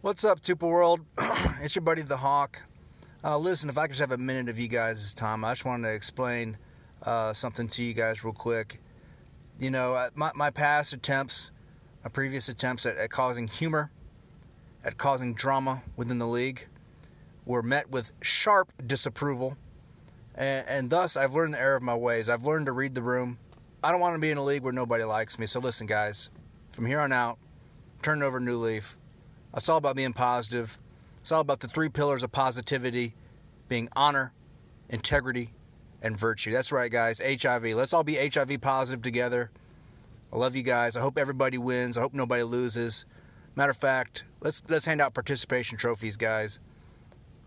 What's up, Tupa World? it's your buddy the Hawk. Uh, listen, if I could just have a minute of you guys' time, I just wanted to explain uh, something to you guys real quick. You know, uh, my, my past attempts, my previous attempts at, at causing humor, at causing drama within the league, were met with sharp disapproval. And, and thus, I've learned the error of my ways. I've learned to read the room. I don't want to be in a league where nobody likes me. So, listen, guys, from here on out, turn over a new leaf it's all about being positive. It's all about the three pillars of positivity being honor, integrity, and virtue. That's right, guys. HIV. Let's all be HIV positive together. I love you guys. I hope everybody wins. I hope nobody loses. Matter of fact, let's let's hand out participation trophies, guys.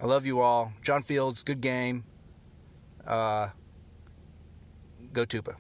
I love you all. John Fields, good game. Uh, go Tupa.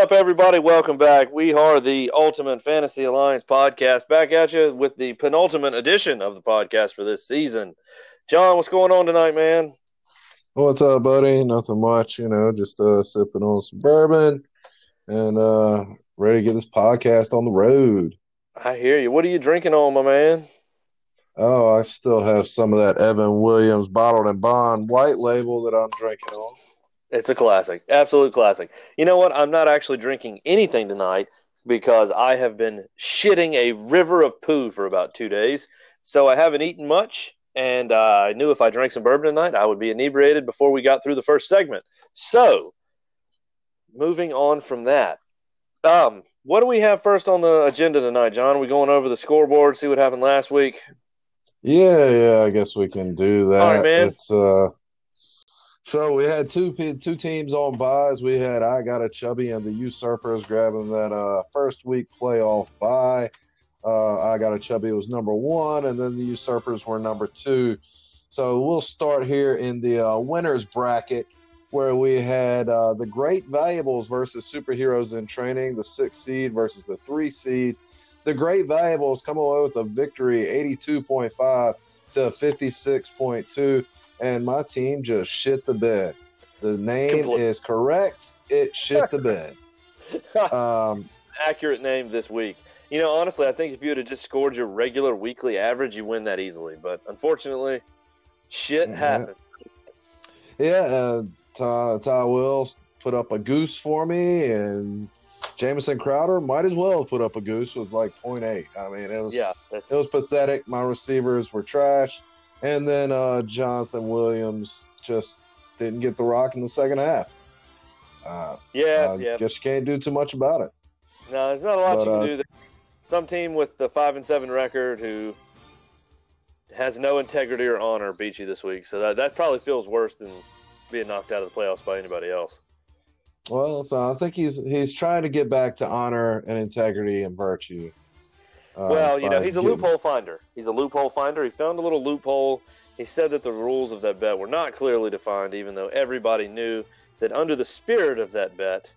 Up, everybody? Welcome back. We are the Ultimate Fantasy Alliance podcast, back at you with the penultimate edition of the podcast for this season. John, what's going on tonight, man? What's up, buddy? Nothing much, you know, just uh, sipping on some bourbon and uh, ready to get this podcast on the road. I hear you. What are you drinking on, my man? Oh, I still have some of that Evan Williams bottled and bond white label that I'm drinking on. It's a classic, absolute classic. You know what? I'm not actually drinking anything tonight because I have been shitting a river of poo for about two days. So I haven't eaten much, and uh, I knew if I drank some bourbon tonight, I would be inebriated before we got through the first segment. So, moving on from that, um, what do we have first on the agenda tonight, John? Are we going over the scoreboard, see what happened last week? Yeah, yeah, I guess we can do that. All right, man. It's uh so we had two two teams on buys. We had I got a chubby and the usurpers grabbing that uh, first week playoff buy. Uh, I got a chubby was number one, and then the usurpers were number two. So we'll start here in the uh, winners bracket where we had uh, the great valuables versus superheroes in training, the six seed versus the three seed. The great valuables come away with a victory, eighty-two point five to fifty-six point two and my team just shit the bed. The name Complete. is correct. It shit the bed. Um, Accurate name this week. You know, honestly, I think if you would have just scored your regular weekly average, you win that easily. But unfortunately, shit yeah. happened. Yeah, uh, Ty, Ty Wills put up a goose for me, and Jamison Crowder might as well have put up a goose with like 0.8. I mean, it was yeah, it was pathetic. My receivers were trash. And then uh, Jonathan Williams just didn't get the rock in the second half. Uh, yeah, I yeah. Guess you can't do too much about it. No, there's not a lot but, you can uh, do. There. Some team with the five and seven record who has no integrity or honor beat you this week. So that that probably feels worse than being knocked out of the playoffs by anybody else. Well, so I think he's he's trying to get back to honor and integrity and virtue. Uh, well, you know, he's a loophole finder. He's a loophole finder. He found a little loophole. He said that the rules of that bet were not clearly defined, even though everybody knew that under the spirit of that bet,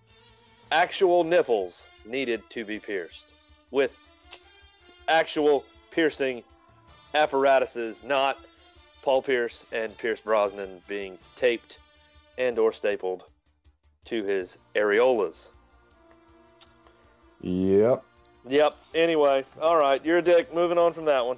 actual nipples needed to be pierced with actual piercing apparatuses, not Paul Pierce and Pierce Brosnan being taped and or stapled to his areolas. Yep. Yep. Anyway, all right. You're a dick. Moving on from that one.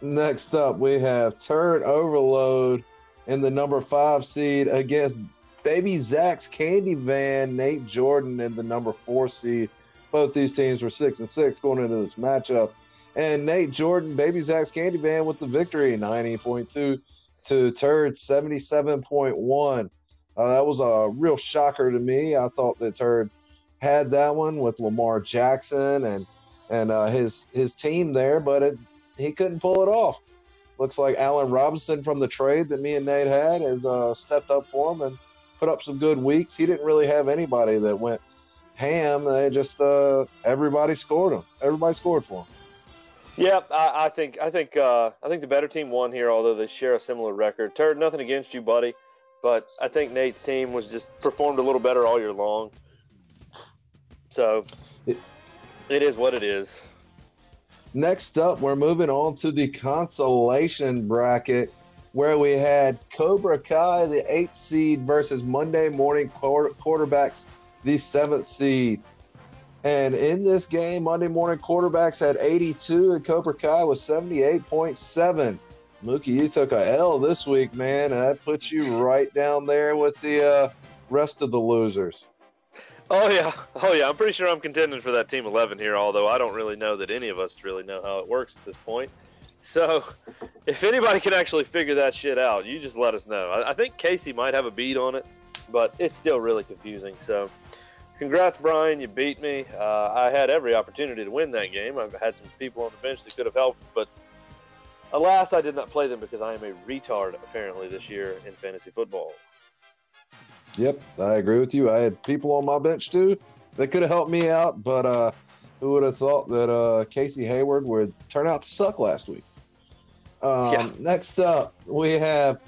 Next up, we have Turd Overload in the number five seed against Baby Zach's Candy Van, Nate Jordan in the number four seed. Both these teams were six and six going into this matchup. And Nate Jordan, Baby Zach's Candy Van with the victory, 90.2 to Turd, 77.1. Uh, that was a real shocker to me. I thought that Turd had that one with Lamar Jackson and and uh, his his team there, but it, he couldn't pull it off. Looks like Allen Robinson from the trade that me and Nate had has uh, stepped up for him and put up some good weeks. He didn't really have anybody that went ham. They just uh, everybody scored him. Everybody scored for him. Yeah, I, I think I think uh, I think the better team won here, although they share a similar record. Turd, nothing against you, buddy, but I think Nate's team was just performed a little better all year long. So it is what it is. Next up, we're moving on to the consolation bracket where we had Cobra Kai, the eighth seed, versus Monday morning quarter- quarterbacks, the seventh seed. And in this game, Monday morning quarterbacks had 82 and Cobra Kai was 78.7. Mookie, you took a L this week, man. That puts you right down there with the uh, rest of the losers. Oh yeah, oh yeah. I'm pretty sure I'm contending for that team 11 here. Although I don't really know that any of us really know how it works at this point. So, if anybody can actually figure that shit out, you just let us know. I, I think Casey might have a beat on it, but it's still really confusing. So, congrats, Brian. You beat me. Uh, I had every opportunity to win that game. I've had some people on the bench that could have helped, but alas, I did not play them because I am a retard apparently this year in fantasy football. Yep, I agree with you. I had people on my bench too that could have helped me out, but uh, who would have thought that uh, Casey Hayward would turn out to suck last week? Um, yeah. Next up, we have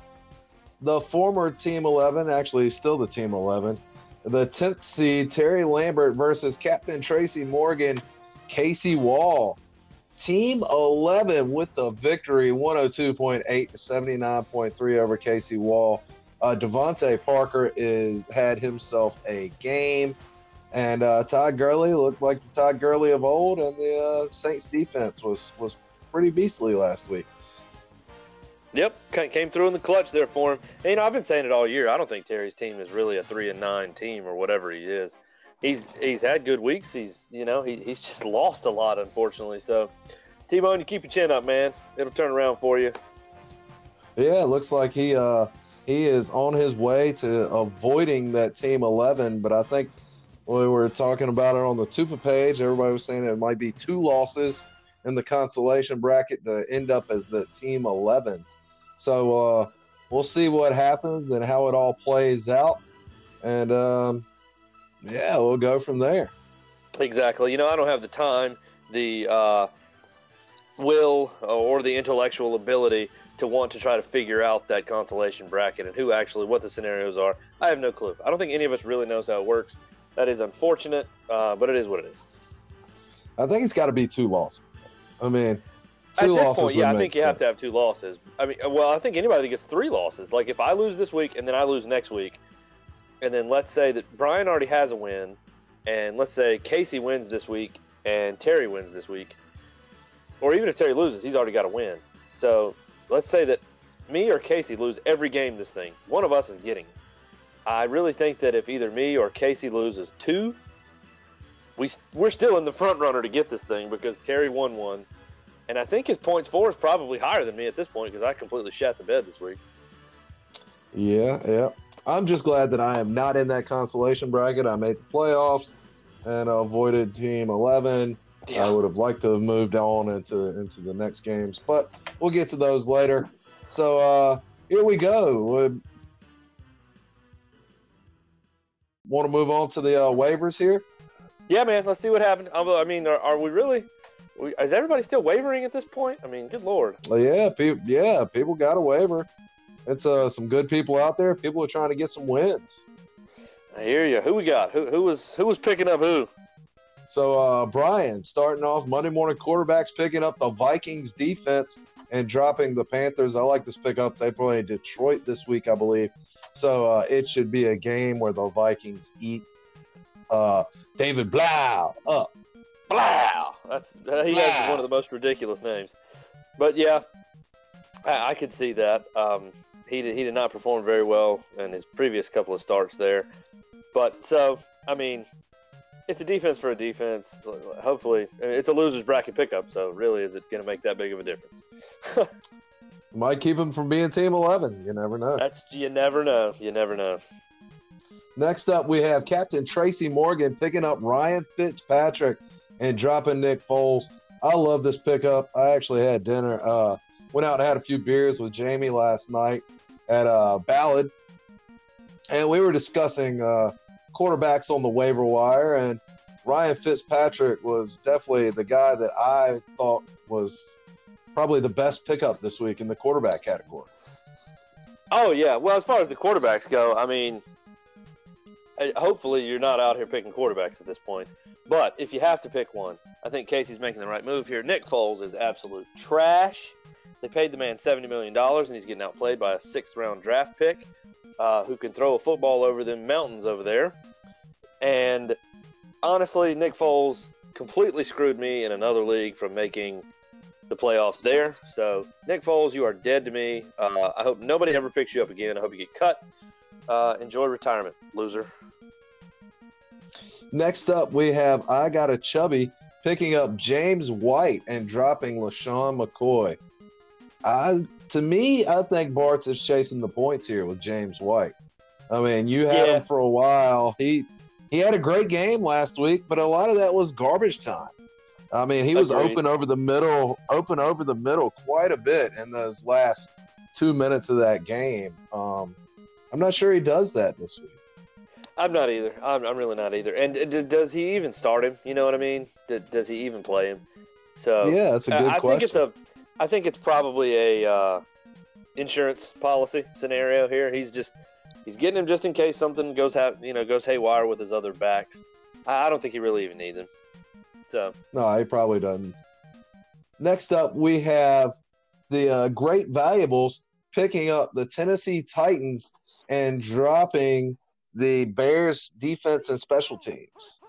the former Team 11, actually still the Team 11, the 10th seed Terry Lambert versus Captain Tracy Morgan, Casey Wall. Team 11 with the victory, 102.8 to 79.3 over Casey Wall. Uh, DeVante Parker is had himself a game, and uh, Todd Gurley looked like the Todd Gurley of old, and the uh, Saints defense was was pretty beastly last week. Yep, came through in the clutch there for him. And, you know, I've been saying it all year. I don't think Terry's team is really a three and nine team or whatever he is. He's he's had good weeks. He's you know he, he's just lost a lot unfortunately. So, T-Bone, you keep your chin up, man. It'll turn around for you. Yeah, it looks like he uh, he is on his way to avoiding that team 11. But I think we were talking about it on the Tupa page. Everybody was saying it might be two losses in the consolation bracket to end up as the team 11. So uh, we'll see what happens and how it all plays out. And um, yeah, we'll go from there. Exactly. You know, I don't have the time, the uh, will, or the intellectual ability to want to try to figure out that consolation bracket and who actually what the scenarios are. I have no clue. I don't think any of us really knows how it works. That is unfortunate, uh, but it is what it is. I think it's got to be two losses. I mean, two at this point, yeah, I think you sense. have to have two losses. I mean, well, I think anybody that gets three losses, like if I lose this week and then I lose next week, and then let's say that Brian already has a win, and let's say Casey wins this week and Terry wins this week, or even if Terry loses, he's already got a win. So let's say that me or Casey lose every game this thing. One of us is getting. I really think that if either me or Casey loses two, we we're still in the front runner to get this thing because Terry won one, and I think his points for is probably higher than me at this point because I completely shat the bed this week. Yeah, yeah. I'm just glad that I am not in that consolation bracket. I made the playoffs and avoided Team 11. Yeah. I would have liked to have moved on into into the next games, but we'll get to those later. So uh, here we go. Would want to move on to the uh, waivers here? Yeah, man. Let's see what happened. I mean, are, are we really? Is everybody still wavering at this point? I mean, good lord. Yeah, people. Yeah, people got a waiver. It's uh, some good people out there. People are trying to get some wins. I hear you. Who we got? Who who was who was picking up who? So uh, Brian starting off Monday morning quarterbacks picking up the Vikings defense and dropping the Panthers. I like this pickup. They play Detroit this week, I believe. So uh, it should be a game where the Vikings eat uh, David Blough up. Blough. That's uh, he Blough. has one of the most ridiculous names. But yeah, I, I could see that. Um, he did, he did not perform very well in his previous couple of starts there. But so I mean, it's a defense for a defense. Hopefully, it's a loser's bracket pickup. So really, is it going to make that big of a difference? Might keep him from being team eleven. You never know. That's you never know. You never know. Next up, we have Captain Tracy Morgan picking up Ryan Fitzpatrick and dropping Nick Foles. I love this pickup. I actually had dinner, uh, went out and had a few beers with Jamie last night at a Ballad, and we were discussing uh, quarterbacks on the waiver wire, and Ryan Fitzpatrick was definitely the guy that I thought was probably the best pickup this week in the quarterback category. Oh yeah, well as far as the quarterbacks go, I mean, hopefully you're not out here picking quarterbacks at this point. But if you have to pick one, I think Casey's making the right move here. Nick Foles is absolute trash. They paid the man seventy million dollars, and he's getting outplayed by a sixth round draft pick uh, who can throw a football over the mountains over there. And honestly, Nick Foles completely screwed me in another league from making the playoffs there. So, Nick Foles, you are dead to me. Uh, I hope nobody ever picks you up again. I hope you get cut. Uh, enjoy retirement, loser. Next up, we have I Got a Chubby picking up James White and dropping LeSean McCoy. I, to me, I think Bart's is chasing the points here with James White. I mean, you had yeah. him for a while. He he had a great game last week, but a lot of that was garbage time. I mean, he was open over the middle, open over the middle quite a bit in those last two minutes of that game. Um, I'm not sure he does that this week. I'm not either. I'm, I'm really not either. And d- does he even start him? You know what I mean? D- does he even play him? So yeah, that's a good I, question. I think it's a, I think it's probably a uh, insurance policy scenario here. He's just he's getting him just in case something goes ha- you know goes haywire with his other backs. I, I don't think he really even needs him. So no, he probably doesn't. Next up, we have the uh, great valuables picking up the Tennessee Titans and dropping the Bears defense and special teams.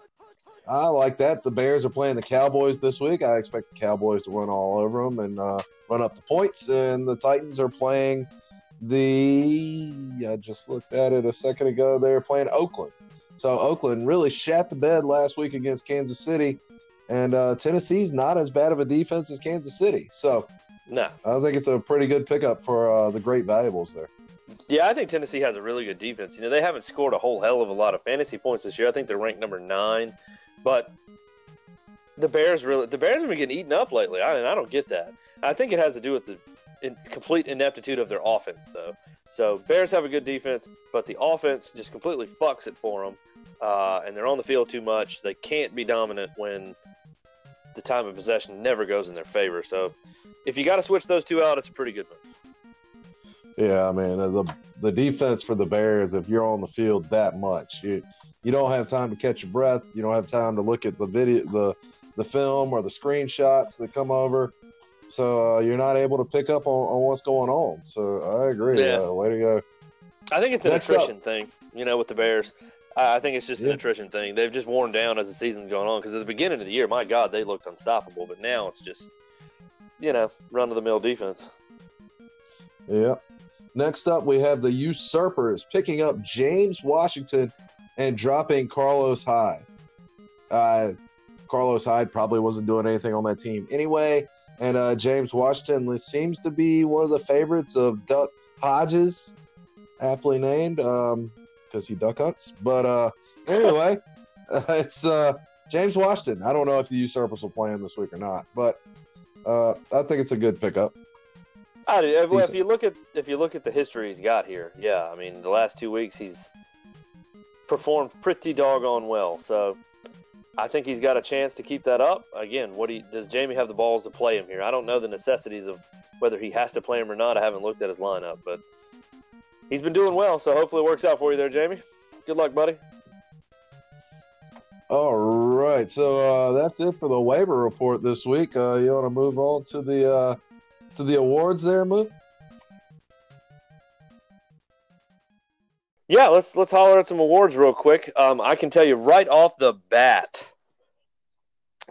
I like that. The Bears are playing the Cowboys this week. I expect the Cowboys to run all over them and uh, run up the points. And the Titans are playing the. I just looked at it a second ago. They're playing Oakland. So Oakland really shat the bed last week against Kansas City. And uh, Tennessee's not as bad of a defense as Kansas City. So no, I think it's a pretty good pickup for uh, the great valuables there. Yeah, I think Tennessee has a really good defense. You know, they haven't scored a whole hell of a lot of fantasy points this year. I think they're ranked number nine, but the Bears really the Bears have been getting eaten up lately. I, and I don't get that. I think it has to do with the in, complete ineptitude of their offense, though. So Bears have a good defense, but the offense just completely fucks it for them, uh, and they're on the field too much. They can't be dominant when the time of possession never goes in their favor. So if you got to switch those two out, it's a pretty good move. Yeah, I mean the the defense for the Bears. If you're on the field that much, you you don't have time to catch your breath. You don't have time to look at the video, the the film or the screenshots that come over. So uh, you're not able to pick up on, on what's going on. So I agree. Yeah. Uh, way to go. I think it's an Next attrition up. thing, you know, with the Bears. I think it's just yeah. an attrition thing. They've just worn down as the season's going on. Because at the beginning of the year, my God, they looked unstoppable. But now it's just, you know, run of the mill defense. Yeah. Next up, we have the Usurpers picking up James Washington and dropping Carlos Hyde. Uh, Carlos Hyde probably wasn't doing anything on that team anyway. And uh, James Washington seems to be one of the favorites of Duck Hodges, aptly named because um, he duck hunts. But uh, anyway, uh, it's uh, James Washington. I don't know if the Usurpers will play him this week or not, but uh, I think it's a good pickup. I do. Well, if you look at if you look at the history he's got here, yeah, I mean the last two weeks he's performed pretty doggone well. So I think he's got a chance to keep that up. Again, what he, does Jamie have the balls to play him here? I don't know the necessities of whether he has to play him or not. I haven't looked at his lineup, but he's been doing well. So hopefully it works out for you there, Jamie. Good luck, buddy. All right, so uh, that's it for the waiver report this week. Uh, you want to move on to the uh, to the awards there, Moo? Yeah, let's let's holler at some awards real quick. Um, I can tell you right off the bat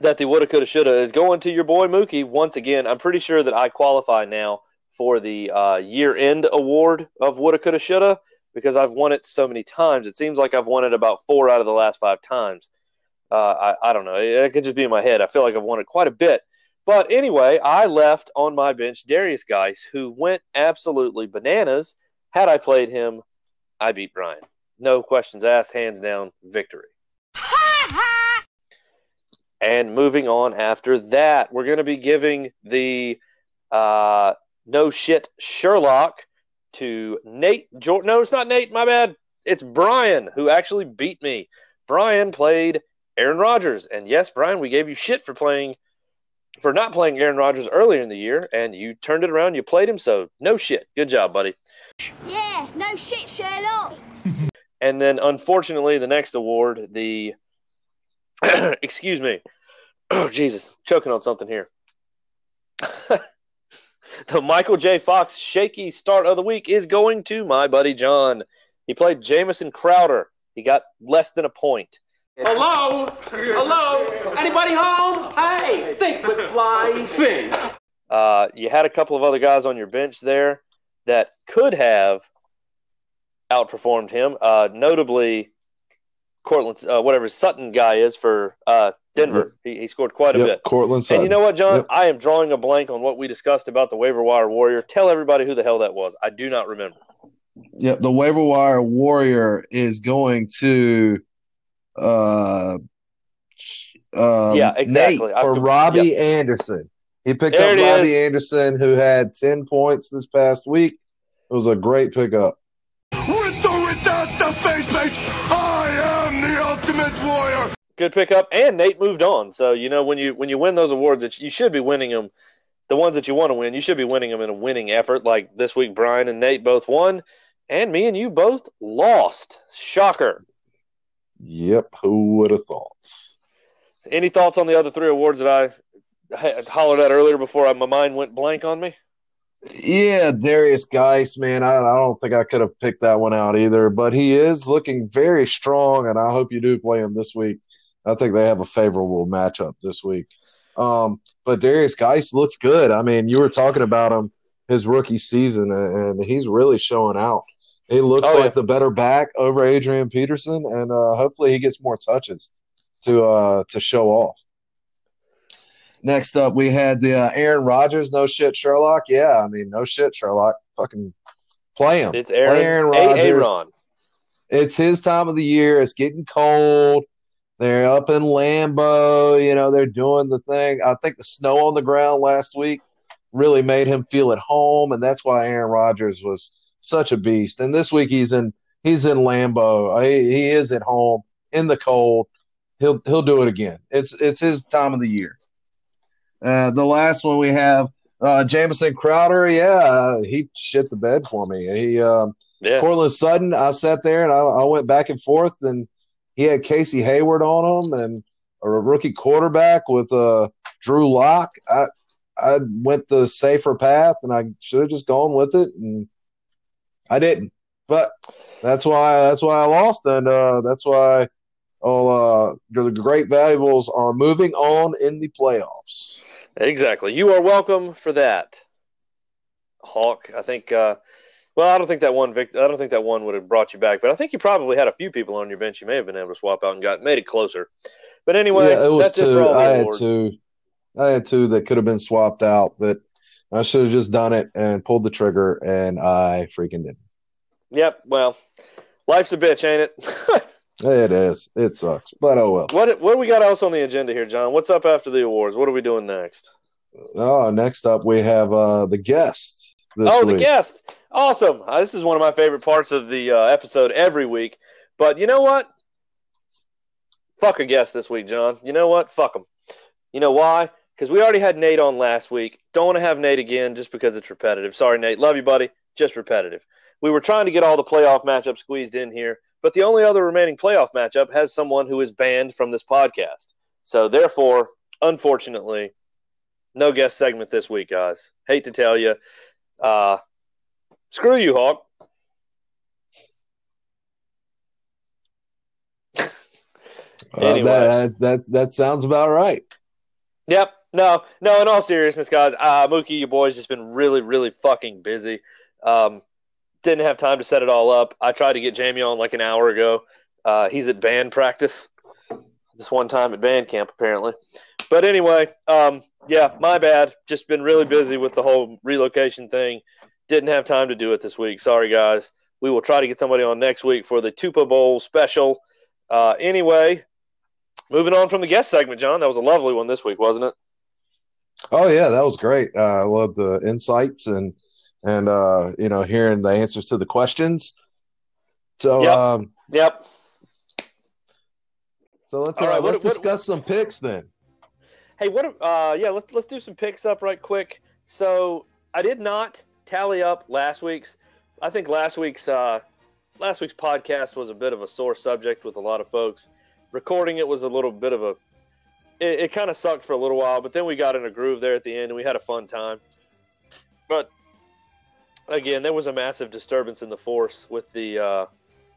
that the woulda, coulda, shoulda is going to your boy Mookie once again. I'm pretty sure that I qualify now for the uh, year-end award of woulda, coulda, shoulda because I've won it so many times. It seems like I've won it about four out of the last five times. Uh, I, I don't know. It, it could just be in my head. I feel like I've won it quite a bit. But anyway, I left on my bench Derrius Guice, who went absolutely bananas. Had I played him, I beat Brian. No questions asked, hands down, victory. And moving on after that, we're going to be giving the uh, no shit Sherlock to Nate. Jordan. No, it's not Nate. My bad. It's Brian who actually beat me. Brian played Aaron Rodgers, and yes, Brian, we gave you shit for playing for not playing Aaron Rodgers earlier in the year, and you turned it around. You played him, so no shit. Good job, buddy. Yeah, no shit, Sherlock. and then, unfortunately, the next award, the excuse me, oh Jesus, choking on something here. the Michael J. Fox shaky start of the week is going to my buddy John. He played Jamison Crowder. He got less than a point. Hello? Hello? Anybody home? Hey, think McFly, think. Uh, you had a couple of other guys on your bench there that could have outperformed him. Uh, notably, Courtland, uh, whatever Sutton guy is for uh, Denver. He, he, scored quite a yep, bit. Courtland Sutton. And you know what, John? Yep. I am drawing a blank on what we discussed about the waiver wire warrior. Tell everybody who the hell that was. I do not remember. Yep, the waiver wire warrior is going to uh, um, yeah, exactly. For Robbie yep. Anderson. He picked there up Robbie is. Anderson, who had 10 points this past week. It was a great pickup. With or without the face paint, I am the ultimate warrior. Good pickup, and Nate moved on. So you know when you when you win those awards, that you should be winning them. The ones that you want to win, you should be winning them in a winning effort. Like this week, Brian and Nate both won, and me and you both lost. Shocker. Yep, who would have thought? Any thoughts on the other three awards that I hollered at earlier before I, my mind went blank on me? Yeah, Derrius Guice, man. I, I don't think I could have picked that one out either, but he is looking very strong, and I hope you do play him this week. I think they have a favorable matchup this week. Um, but Derrius Guice looks good. I mean, you were talking about him his rookie season, and he's really showing out. He looks oh, like yeah. the better back over Adrian Peterson, and uh, hopefully he gets more touches to uh, to show off. Next up, we had the uh, Aaron Rodgers. No shit, Sherlock. Yeah, I mean, no shit, Sherlock. Fucking play him. It's Aaron, Aaron Rodgers. Aaron. It's his time of the year. It's getting cold. They're up in Lambeau. You know, they're doing the thing. I think the snow on the ground last week really made him feel at home, and that's why Aaron Rodgers was such a beast. And this week he's in he's in Lambeau. He, he is at home in the cold. He'll he'll do it again. It's it's his time of the year. Uh, the last one we have uh, Jamison Crowder. Yeah, he shit the bed for me. He uh, yeah. Courtland Sutton. I sat there and I, I went back and forth, and he had Casey Hayward on him and a rookie quarterback with uh, Drew Lock. I I went the safer path, and I should have just gone with it and I didn't, but that's why that's why I lost, and uh, that's why all uh, the great valuables are moving on in the playoffs. Exactly. You are welcome for that, Hawk. I think. Uh, well, I don't think that one. Vic- I don't think that one would have brought you back, but I think you probably had a few people on your bench you may have been able to swap out and got made it closer. But anyway, yeah, it was two. I had two. I had two that could have been swapped out that I should have just done it and pulled the trigger, and I freaking didn't. Yep. Well, life's a bitch, ain't it? it is. It sucks, but oh well. What What do we got else on the agenda here, John? What's up after the awards? What are we doing next? Oh, next up we have uh the guest. oh, week. the guest! Awesome. Uh, this is one of my favorite parts of the uh, episode every week. But you know what? Fuck a guest this week, John. You know what? Fuck them. You know why? because we already had Nate on last week. Don't want to have Nate again just because it's repetitive. Sorry, Nate. Love you, buddy. Just repetitive. We were trying to get all the playoff matchups squeezed in here, but the only other remaining playoff matchup has someone who is banned from this podcast. So, therefore, unfortunately, no guest segment this week, guys. Hate to tell you. Uh, screw you, Hawk. anyway. that, that that sounds about right. Yep, no, no. In all seriousness, guys, uh, Mookie, your boy's just been really, really fucking busy. Um, didn't have time to set it all up. I tried to get Jamie on like an hour ago. Uh, he's at band practice this one time at band camp, apparently. But anyway, um, yeah, my bad. Just been really busy with the whole relocation thing. Didn't have time to do it this week. Sorry, guys. We will try to get somebody on next week for the Tupa Bowl special. Uh, anyway, Moving on from the guest segment, John. That was a lovely one this week, wasn't it? Oh yeah, that was great. Uh, I love the insights and and uh, you know hearing the answers to the questions. So Yep. um, Yep. so let's All uh, right, let's what- discuss some picks then. Hey, what? Uh, yeah, let's let's do some picks up right quick. So I did not tally up last week's. I think last week's uh, last week's podcast was a bit of a sore subject with a lot of folks. Recording it was a little bit of a. It, it kind of sucked for a little while, but then we got in a groove there at the end, and we had a fun time. But again, there was a massive disturbance in the force with the uh,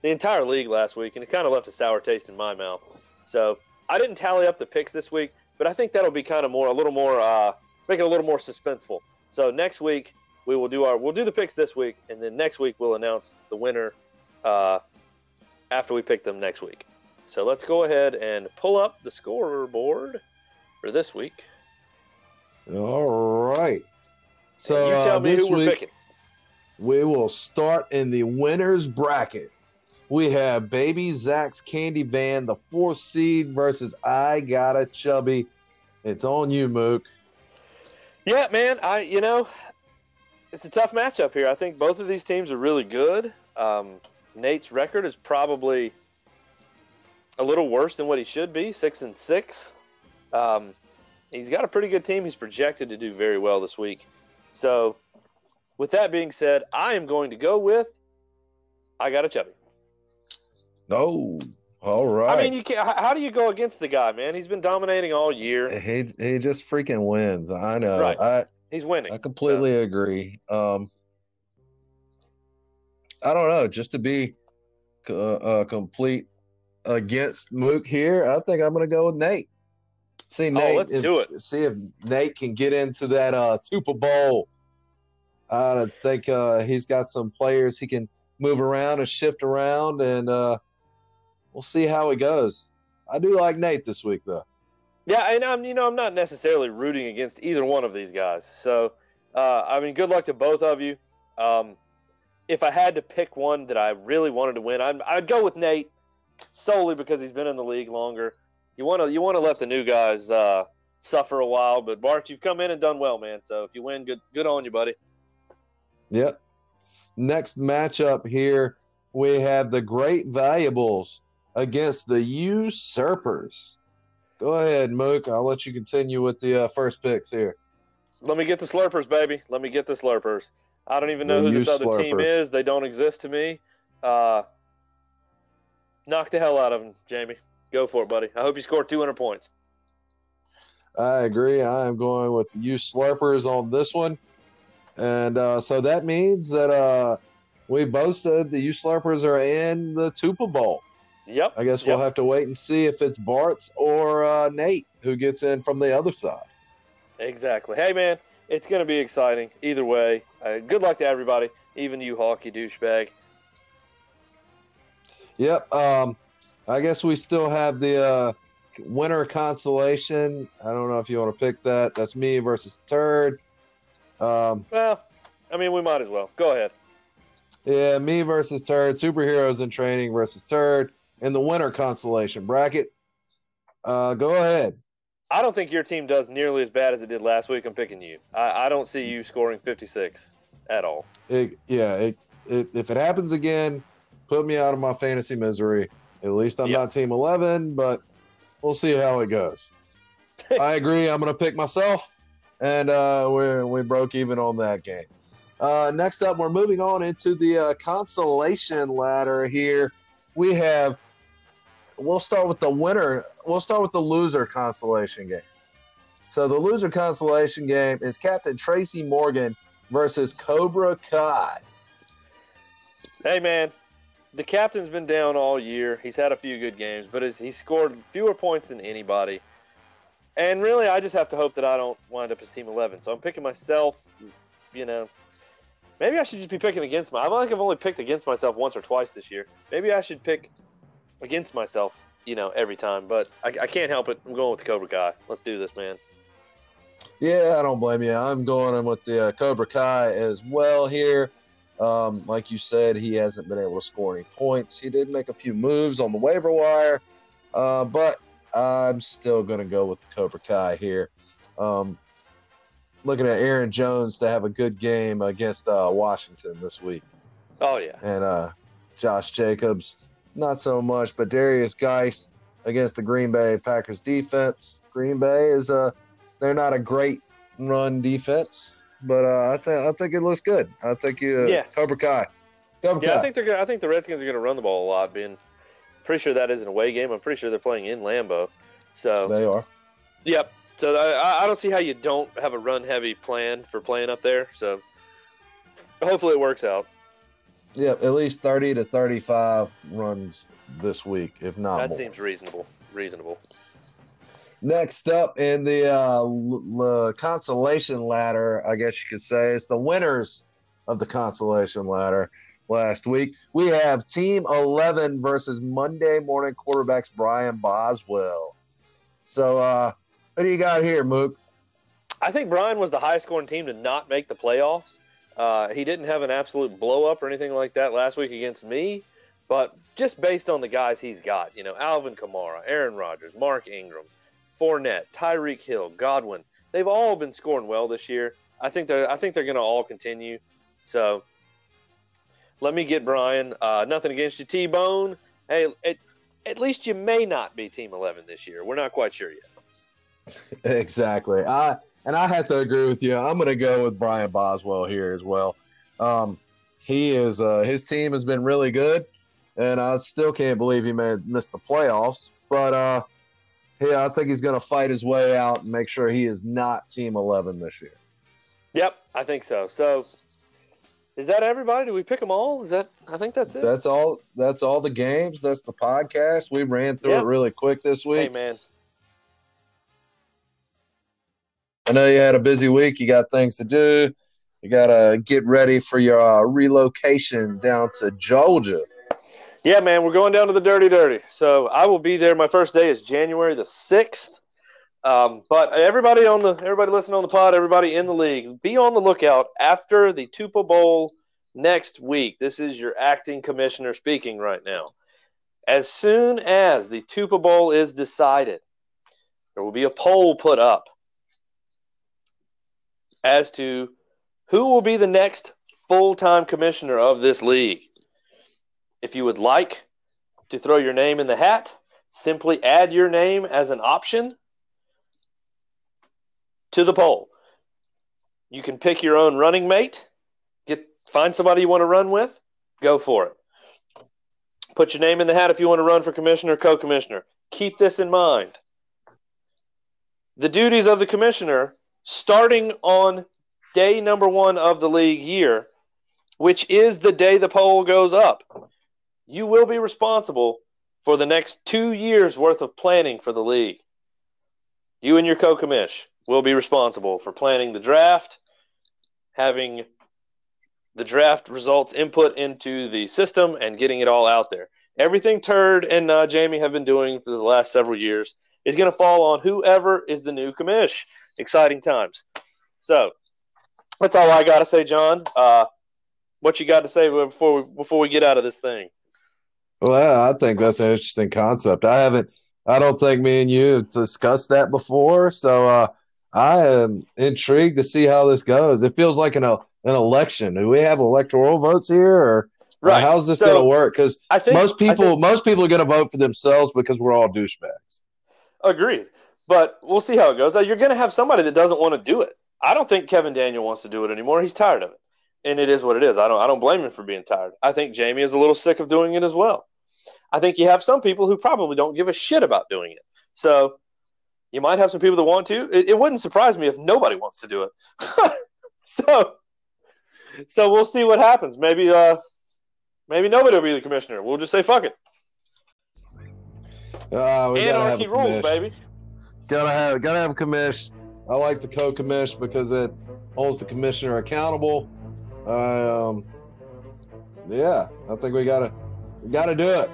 the entire league last week, and it kind of left a sour taste in my mouth. So I didn't tally up the picks this week, but I think that'll be kind of more, a little more, uh, make it a little more suspenseful. So next week we will do our, we'll do the picks this week, and then next week we'll announce the winner uh, after we pick them next week. So let's go ahead and pull up the scoreboard for this week. All right. So And you tell uh, me this who we're week picking. We will start in the winners bracket. We have Baby Zach's Candy Van, the fourth seed versus I Got a Chubby. It's on you, Mook. Yeah, man. I you know, it's a tough matchup here. I think both of these teams are really good. Um, Nate's record is probably a little worse than what he should be, six and six. Um, he's got a pretty good team. He's projected to do very well this week. So, with that being said, I am going to go with I got a chubby. No. All right. I mean, you can't. How do you go against the guy, man? He's been dominating all year. he he just freaking wins. I know. Right. I He's winning. I completely agree. Um, I don't know. Just to be uh, uh, complete against Mook here, I think I'm going to go with Nate. See Nate. Oh, let's if- do it. See if Nate can get into that uh, Super Bowl. I think uh, he's got some players he can move around and shift around, and uh, we'll see how it goes. I do like Nate this week, though. Yeah, and I'm you know I'm not necessarily rooting against either one of these guys. So, uh, I mean, good luck to both of you. Um, if I had to pick one that I really wanted to win, I'd, I'd go with Nate solely because he's been in the league longer. You want to you want to let the new guys uh, suffer a while, but Bart, you've come in and done well, man. So if you win, good good on you, buddy. Yep. Next matchup here, we have the Great Valuables against the Usurpers. Go ahead, Mook. I'll let you continue with the uh, first picks here. Let me get the Slurpers, baby. Let me get the Slurpers. I don't even know The who this other team is. They don't exist to me. Uh, knock the hell out of them, Jamie. Go for it, buddy. I hope you score 200 points. I agree. I am going with the U Slurpers on this one. And uh, so that means that uh, we both said the U Slurpers are in the Tupa Bowl. Yep. I guess Yep. we'll have to wait and see if it's Bart's or uh, Nate who gets in from the other side. Exactly. Hey, man, it's going to be exciting either way. Uh, good luck to everybody, even you, hockey douchebag. Yep. Um, I guess we still have the uh, winner consolation. I don't know if you want to pick that. That's me versus Turd. Um, Well, I mean, we might as well. Go ahead. yeah, me versus Turd. Superheroes in training versus Turd in the winter constellation bracket. Uh, go ahead. I don't think your team does nearly as bad as it did last week. I'm picking you. I, I don't see you scoring 56 at all. It, yeah, it, it, if it happens again, put me out of my fantasy misery. At least I'm Yep. not team 11, but we'll see how it goes. I agree. I'm going to pick myself, and uh, we we broke even on that game. Uh, next up, we're moving on into the uh, consolation ladder here. We have, we'll start with the winner. We'll start with the loser consolation game. So the loser consolation game is Captain Tracy Morgan versus Cobra Kai. Hey, man, the captain's been down all year. He's had a few good games, but he's, scored fewer points than anybody. And really, I just have to hope that I don't wind up as Team 11. So I'm picking myself, you know. Maybe I should just be picking against my. I like I've only picked against myself once or twice this year. Maybe I should pick against myself, you know, every time. But I, I can't help it. I'm going with the Cobra Kai. Let's do this, man. Yeah, I don't blame you. I'm going with the uh, Cobra Kai as well here. Um, like you said, he hasn't been able to score any points. He did make a few moves on the waiver wire, uh, but I'm still going to go with the Cobra Kai here. Um, looking at Aaron Jones to have a good game against uh, Washington this week. Oh yeah, and uh, Josh Jacobs not so much, but Derrius Guice against the Green Bay Packers defense. Green Bay is a uh, they're not a great run defense, but uh, I think I think it looks good. I think you uh, yeah. Cobra Kai. Cobra yeah, Kai. I think they're gonna, I think the Redskins are going to run the ball a lot. Being pretty sure that is an away game. I'm pretty sure they're playing in Lambeau. So they are. Yep. So I, I don't see how you don't have a run heavy plan for playing up there. So hopefully it works out. Yep, at least 30 to 35 runs this week, if not That more. seems reasonable. Reasonable. Next up in the uh, l- l- consolation ladder, I guess you could say, it's the winners of the consolation ladder last week. We have Team 11 versus Monday morning quarterbacks Brian Boswell. So, uh, what do you got here, Mook? I think Brian was the highest scoring team to not make the playoffs. Uh, he didn't have an absolute blow up or anything like that last week against me, but just based on the guys he's got, you know, Alvin Kamara, Aaron Rodgers, Mark Ingram, Fournette, Tyreek Hill, Godwin, they've all been scoring well this year. I think they're I think they're going to all continue. So let me get Brian. Uh, nothing against you, T Bone. Hey, it, at least you may not be Team 11 this year. We're not quite sure yet. exactly. I and I have to agree with you. I'm going to go with Brian Boswell here as well. Um, he is uh, his team has been really good, and I still can't believe he may missed the playoffs. But uh, yeah, I think he's going to fight his way out and make sure he is not Team 11 this year. Yep, I think so. So is that everybody? Do we pick them all? Is that? I think that's it. That's all. That's all the games. That's the podcast. We ran through it really quick this week. Hey man, I know you had a busy week. You got things to do. You got to get ready for your uh, relocation down to Georgia. Yeah, man, we're going down to the Dirty Dirty. So I will be there. My first day is January the sixth. Um, but everybody on the everybody listening on the pod, everybody in the league, be on the lookout after the Tupa Bowl next week. This is your acting commissioner speaking right now. As soon as the Tupa Bowl is decided, there will be a poll put up as to who will be the next full time commissioner of this league. If you would like to throw your name in the hat, simply add your name as an option to the poll. You can pick your own running mate, get find somebody you want to run with, go for it. Put your name in the hat if you want to run for commissioner, co-commissioner. Keep this in mind. The duties of the commissioner starting on day number one of the league year, which is the day the poll goes up, you will be responsible for the next two years worth of planning for the league. You and your co commish will be responsible for planning the draft, having the draft results input into the system, and getting it all out there. Everything Turd and uh, Jamie have been doing for the last several years is going to fall on whoever is the new commish exciting times. So that's all I got to say, John. Uh, what you got to say before we before we get out of this thing? Well, I think that's an interesting concept. I haven't, I don't think me and you discussed that before. So uh, I am intrigued to see how this goes. It feels like an, an election. Do we have electoral votes here, or right. how's this so, going to work? Because most people, think, most people are going to vote for themselves because we're all douchebags. Agreed. But we'll see how it goes. You're going to have somebody that doesn't want to do it. I don't think Kevin Daniel wants to do it anymore. He's tired of it, and it is what it is. I don't. I don't blame him for being tired. I think Jamie is a little sick of doing it as well. I think you have some people who probably don't give a shit about doing it. So you might have some people that want to. It, it wouldn't surprise me if nobody wants to do it. so, so we'll see what happens. Maybe, uh, maybe nobody will be the commissioner. We'll just say fuck it. Uh, Anarchy rules, baby. Gotta have gotta have a commish. I like the co-commish because it holds the commissioner accountable. Um, yeah, I think we gotta we gotta do it.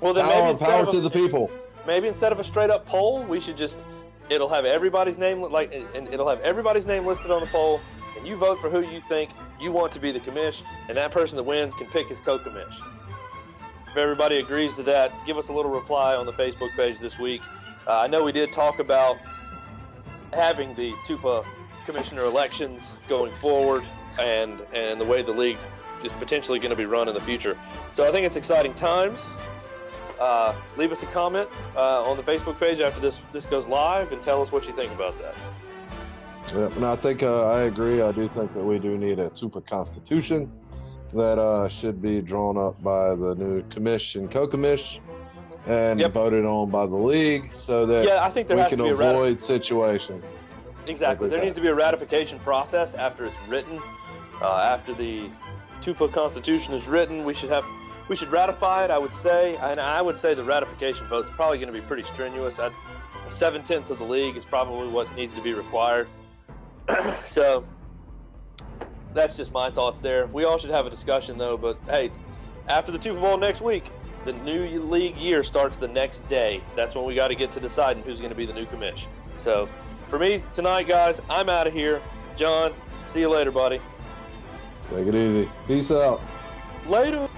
Well, then power, maybe power to the people. Maybe instead of a straight up poll, we should just it'll have everybody's name like and it'll have everybody's name listed on the poll, and you vote for who you think you want to be the commish, and that person that wins can pick his co-commish. If everybody agrees to that, give us a little reply on the Facebook page this week Uh, I know we did talk about having the TUPA commissioner elections going forward, and and the way the league is potentially going to be run in the future. So I think it's exciting times. Uh, leave us a comment uh, on the Facebook page after this this goes live, and tell us what you think about that. Yep, and I think uh, I agree. I do think that we do need a TUPA constitution that uh, should be drawn up by the new commission, co-commish, and Yep. voted on by the league, so that Yeah, I think there we can to be a rati- avoid situations. Exactly. There that. needs to be a ratification process after it's written. Uh, after the TUPA Constitution is written, we should have we should ratify it. I would say, and I would say the ratification vote is probably going to be pretty strenuous. Seven tenths of the league is probably what needs to be required. so that's just my thoughts there. We all should have a discussion though. But hey, after the Super Bowl next week, the new league year starts the next day. That's when we got to get to deciding who's going to be the new commish. So for me tonight, guys, I'm out of here. John, see you later, buddy. Take it easy. Peace out. Later.